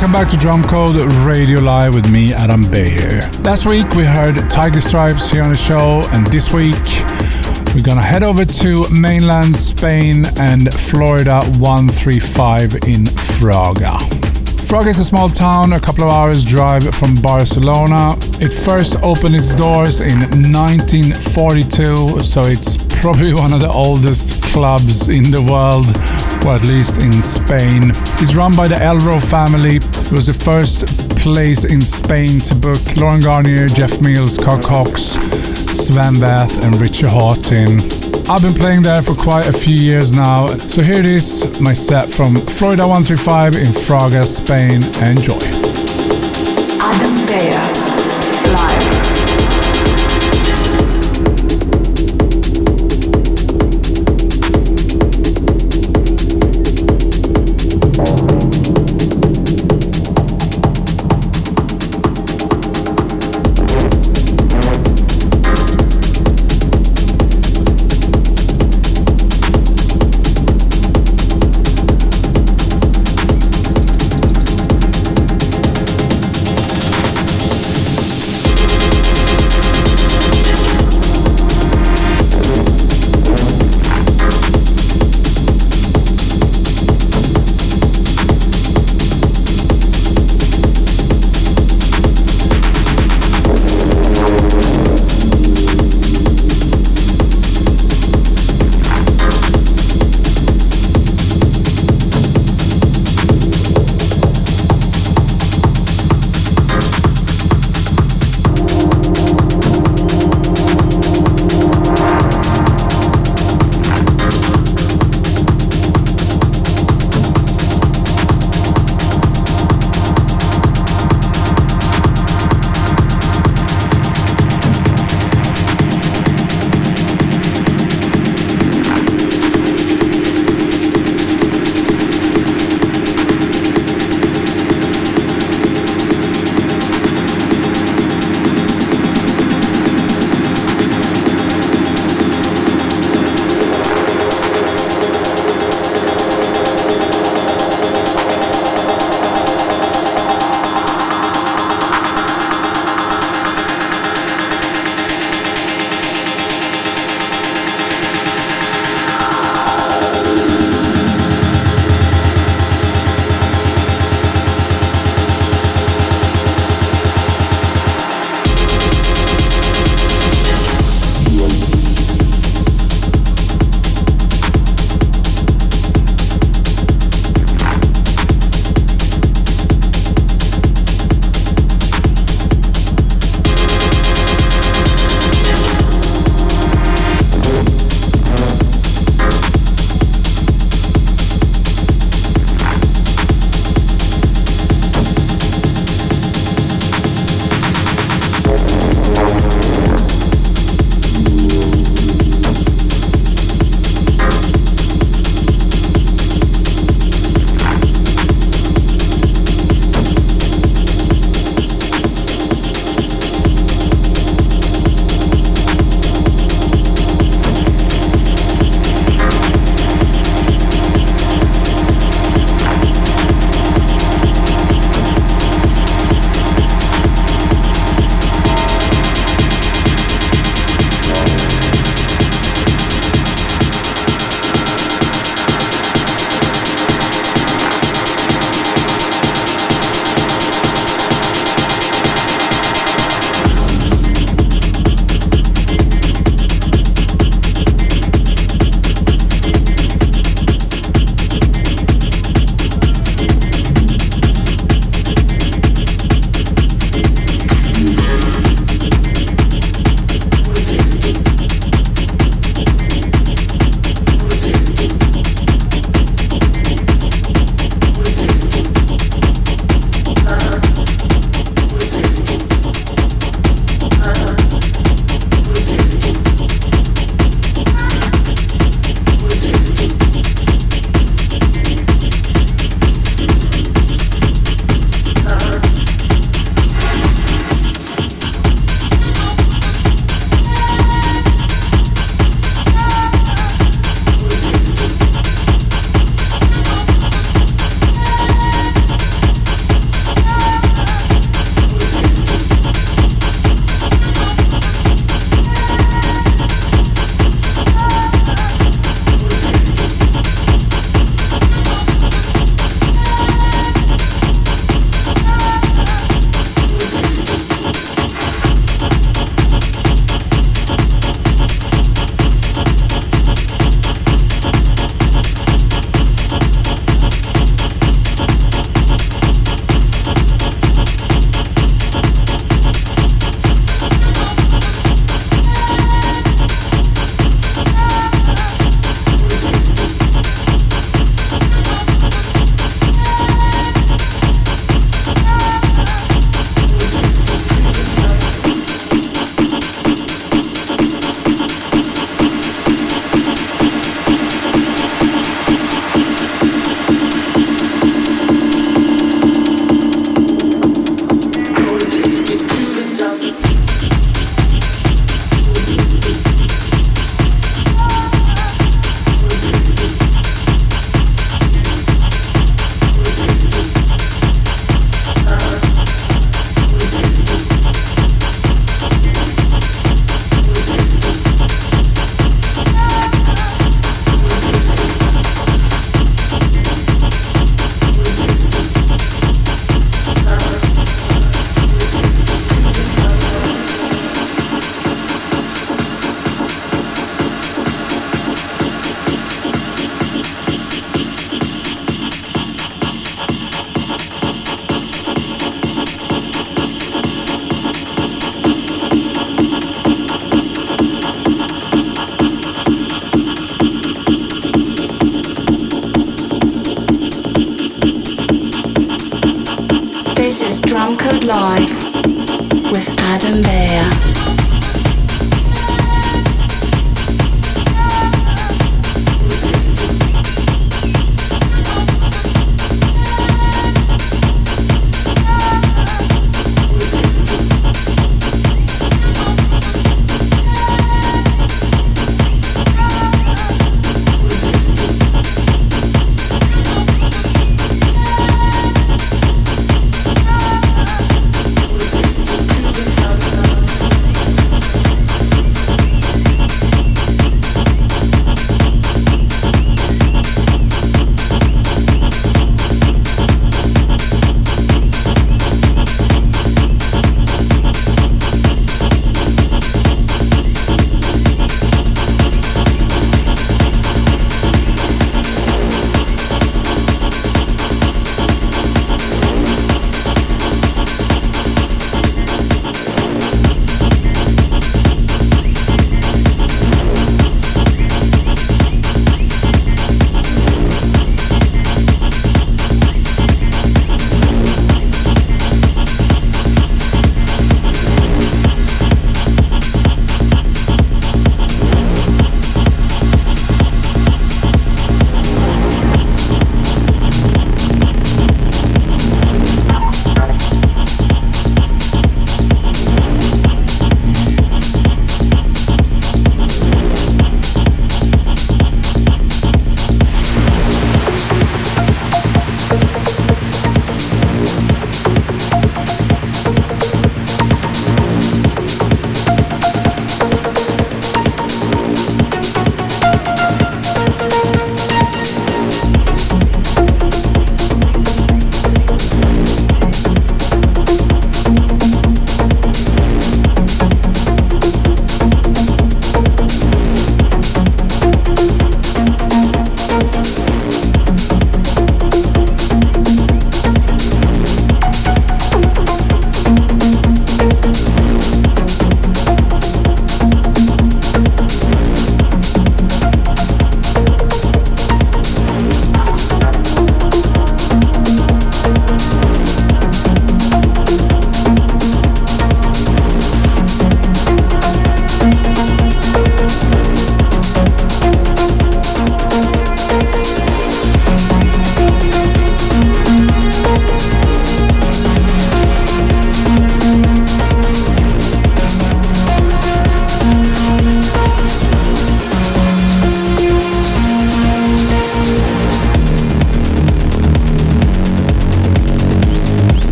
welcome back to Drumcode Radio Live with me, Adam Beyer. Last week we heard Tiger Stripes here on the show, and this week we're gonna head over to mainland Spain and Florida 135 in Fraga. Fraga is a small town a couple of hours drive from Barcelona. It first opened its doors in 1942, so it's probably one of the oldest clubs in the world, or at least in Spain. It's run by the Elro family. It was the first place in Spain to book Laurent Garnier, Jeff Mills, Carl Cox, Sven Väth, and Richie Hawtin. I've been playing there for quite a few years now, so here it is, my set from Florida 135 in Fraga, Spain. Enjoy.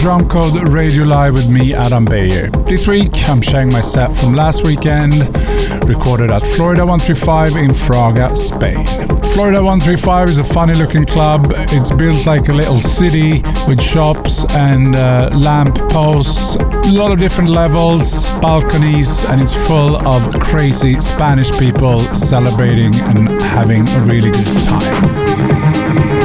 Drumcode Radio Live with me, Adam Beyer. This week, I'm sharing my set from last weekend, recorded at Florida 135 in Fraga, Spain. Florida 135 is a funny looking club. It's built like a little city with shops and uh, lamp posts, a lot of different levels, balconies, and it's full of crazy Spanish people celebrating and having a really good time.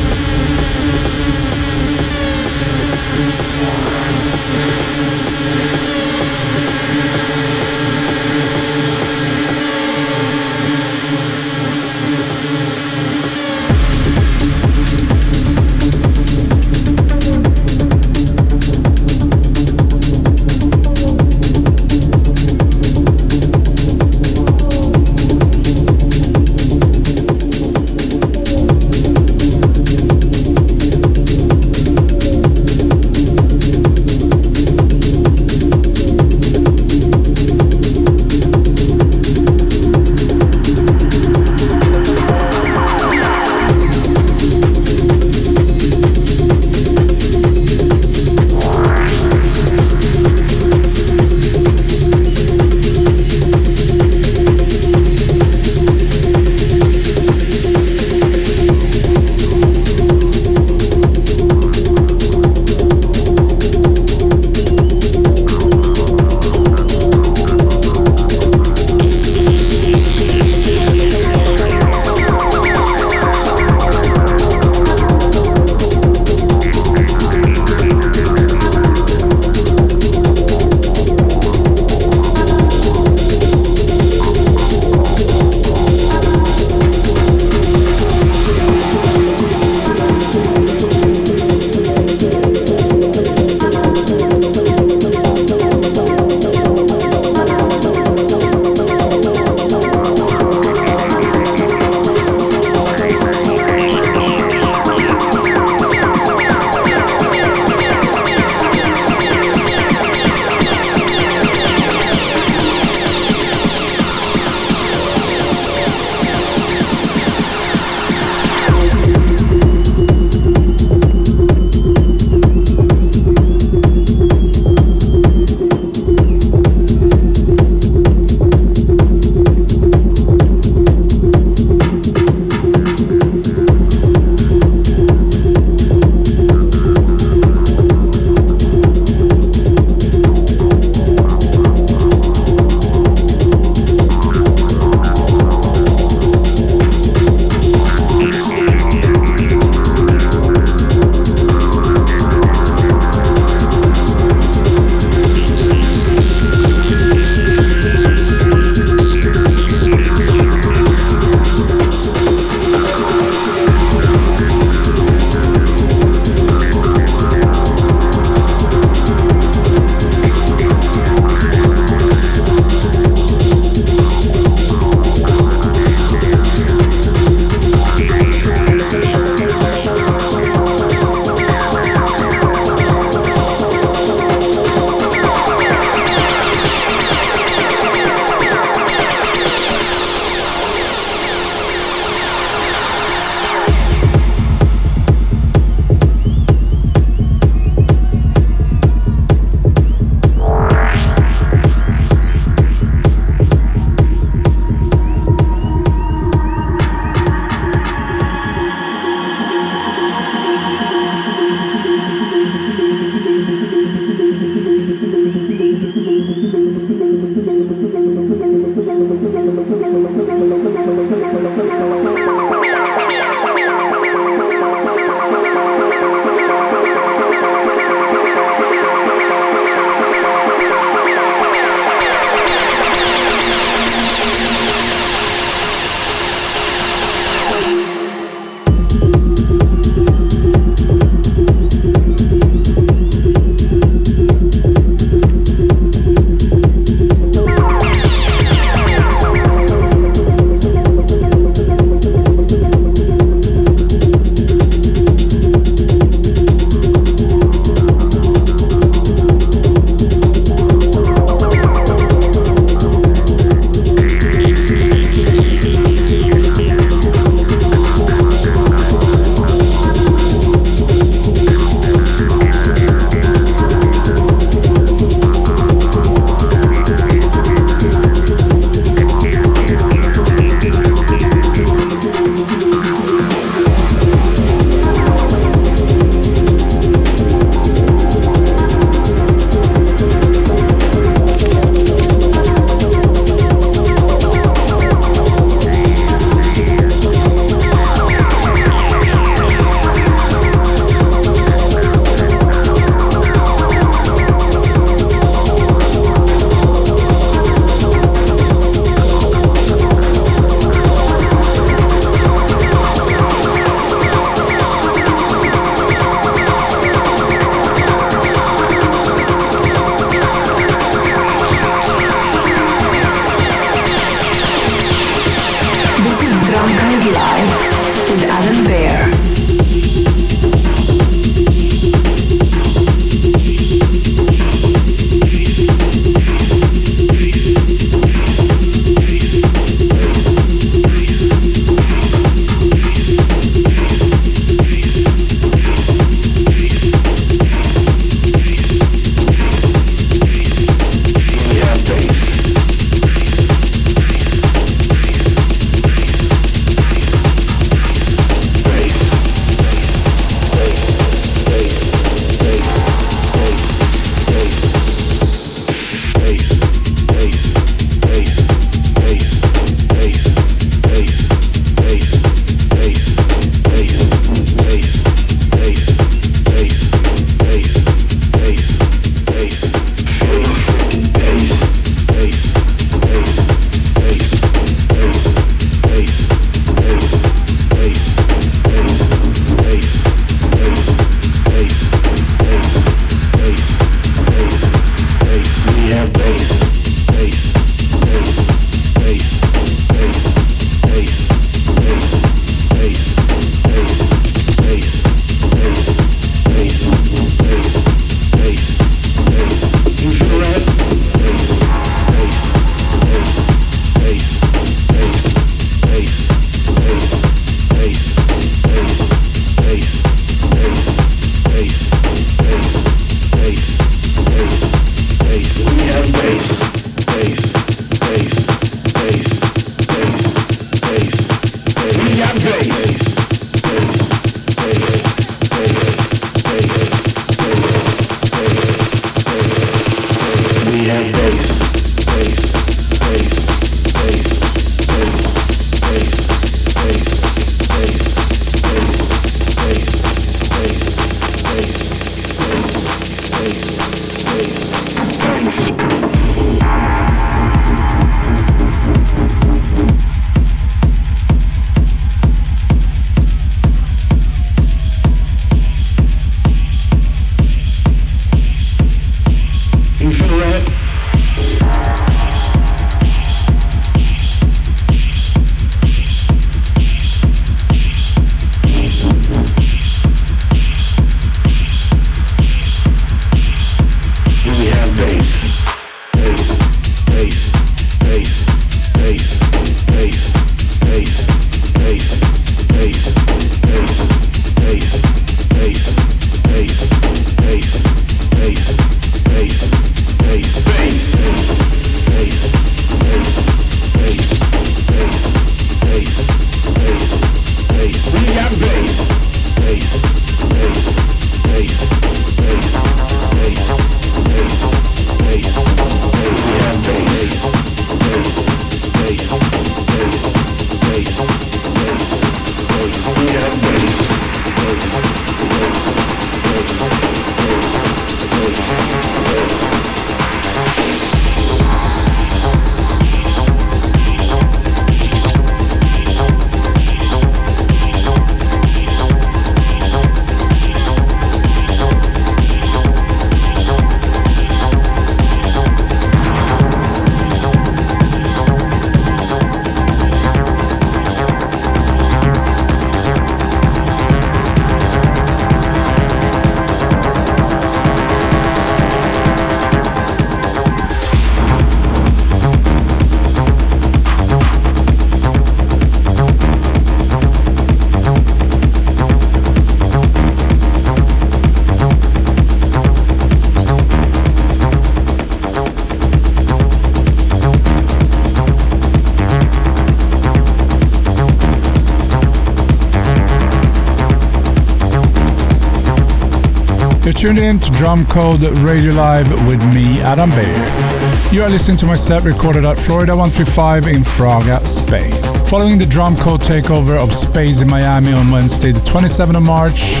Tuned in to Drumcode Radio Live with me, Adam Beyer. You are listening to my set recorded at Florida 135 in Fraga, Spain. Following the Drumcode takeover of Space in Miami on Wednesday, the 27th of March,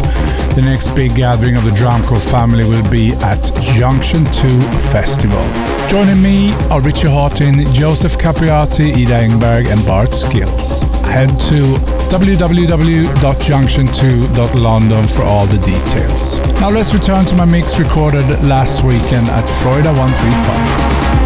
the next big gathering of the Drumcode family will be at Junction 2 Festival. Joining me are Richie Hawtin, Joseph Capriati, Ida Engberg, and Bart Skils. Head to www.junction2.london for all the details. Now let's return to my mix recorded last weekend at Florida 135.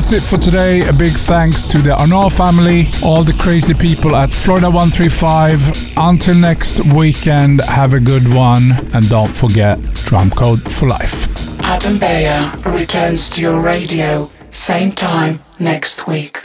That's it for today. A big thanks to the Arnaud family, all the crazy people at Florida 135. Until next weekend, have a good one. And don't forget, Drumcode for life. Adam Beyer returns to your radio, same time next week.